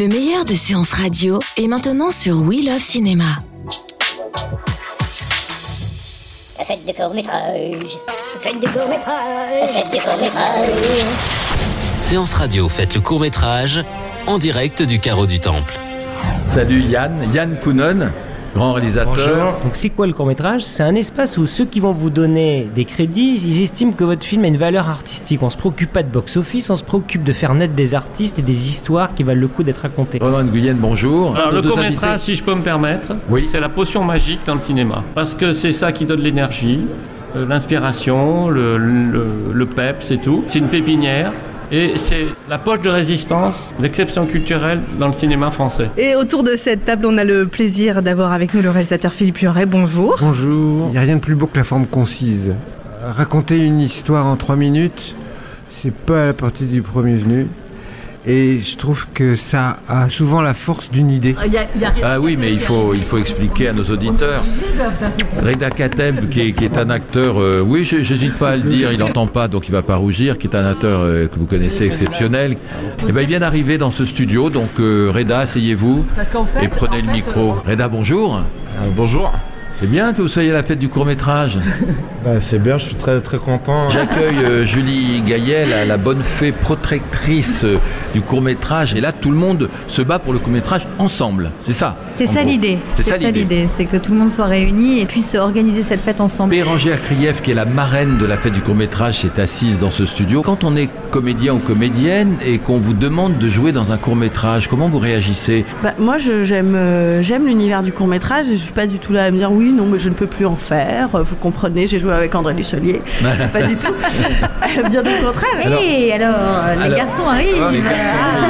Le meilleur de séances radio est maintenant sur We Love Cinéma. Faites des courts-métrages. Faites des courts-métrages. Faites des courts-métrages. Séance radio, faites le court métrage en direct du carreau du temple. Salut Yann, Yann Kounon, grand réalisateur. Donc c'est quoi le court métrage C'est un espace où ceux qui vont vous donner des crédits, ils estiment que votre film a une valeur artistique. On se préoccupe pas de box-office, on se préoccupe de faire naître des artistes et des histoires qui valent le coup d'être racontées. Roman Guyenne, bonjour. Alors, le deux court invités. métrage, si je peux me permettre, Oui. c'est la potion magique dans le cinéma. Parce que c'est ça qui donne l'énergie, euh, l'inspiration, le, le, le pep, c'est tout. C'est une pépinière. Et c'est la poche de résistance, l'exception culturelle dans le cinéma français. Et autour de cette table, on a le plaisir d'avoir avec nous le réalisateur Philippe Luret. Bonjour. Bonjour. Il n'y a rien de plus beau que la forme concise. Raconter une histoire en trois minutes, c'est pas à la portée du premier venu. Et je trouve que ça a souvent la force d'une idée. Ah oui, mais il faut, il faut expliquer à nos auditeurs. Reda Kateb, qui est, qui est un acteur, euh, oui, je n'hésite pas à le dire, il n'entend pas, donc il va pas rougir, qui est un acteur euh, que vous connaissez exceptionnel. Et ben, il vient d'arriver dans ce studio, donc euh, Reda, asseyez-vous et prenez le micro. Reda, bonjour. bonjour. C'est bien que vous soyez à la fête du court métrage. Bah, c'est bien, je suis très très content. J'accueille euh, Julie Gaillet, la, la bonne fée protectrice euh, du court métrage. Et là, tout le monde se bat pour le court métrage ensemble. C'est ça. C'est en ça l'idée. C'est ça l'idée. c'est que tout le monde soit réuni et puisse organiser cette fête ensemble. Bérangère Krief, qui est la marraine de la fête du court métrage, est assise dans ce studio. Quand on est comédien ou comédienne et qu'on vous demande de jouer dans un court métrage, comment vous réagissez? Bah, moi, je- j'aime euh, j'aime l'univers du court métrage je suis pas du tout là à me dire oui, non, mais je ne peux plus en faire. Vous comprenez, j'ai joué avec André Dussolier. pas du tout. Bien au contraire. Et alors, les alors- garçons arrivent. Ah, les garçons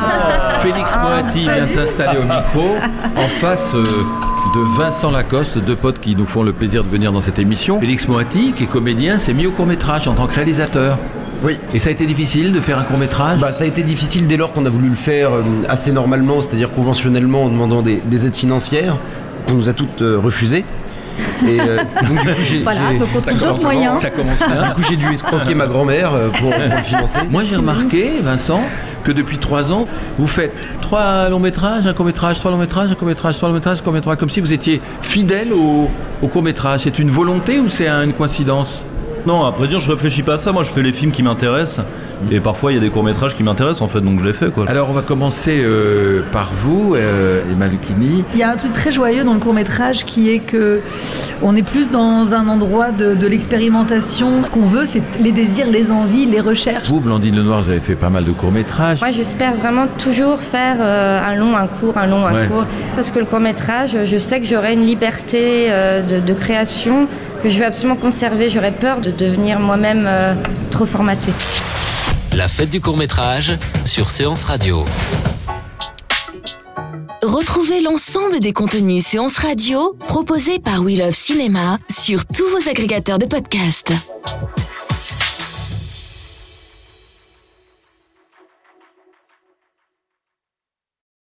Ah. Félix Moati vient de s'installer au micro en face euh, de Vincent Lacoste, deux potes qui nous font le plaisir de venir dans cette émission. Félix Moati, qui est comédien, s'est mis au court métrage en tant que réalisateur. Oui. Et ça a été difficile de faire un court métrage Bah, ça a été difficile dès lors qu'on a voulu le faire euh, assez normalement, c'est-à-dire conventionnellement en demandant des, des aides financières qu'on nous a toutes euh, refusées. Et euh, donc, du coup, j'ai, Voilà, j'ai- donc on trouve d'autres forcément, moyens. Ça commence bien. Du coup, j'ai dû escroquer ma grand-mère euh, pour, pour le financer. Moi, j'ai remarqué, Vincent, que depuis trois ans, vous faites trois longs métrages, un court métrage, trois longs métrages, un court métrage, trois longs métrages, un court métrage, comme si vous étiez fidèle au, au court métrage. C'est une volonté ou c'est un- une coïncidence? Non, après dire, je réfléchis pas à ça. Moi, je fais les films qui m'intéressent. Et parfois, il y a des courts-métrages qui m'intéressent, en fait, donc je les fais, quoi. Alors, on va commencer euh, par vous, euh, Emma Lucchini. Il y a un truc très joyeux dans le court métrage qui est que on est plus dans un endroit de, de l'expérimentation. Ce qu'on veut, c'est les désirs, les envies, les recherches. Vous, Blandine Lenoir, vous avez fait pas mal de courts métrages. Moi, j'espère vraiment toujours faire euh, un long, un court, un long, un Ouais. court. Parce que le court métrage, je sais que j'aurai une liberté euh, de, de création que je vais absolument conserver. J'aurais peur de devenir moi-même euh, trop formatée. La fête du court métrage sur Séance radio. Retrouvez l'ensemble des contenus séances radio proposés par We Love Cinéma sur tous vos agrégateurs de podcasts.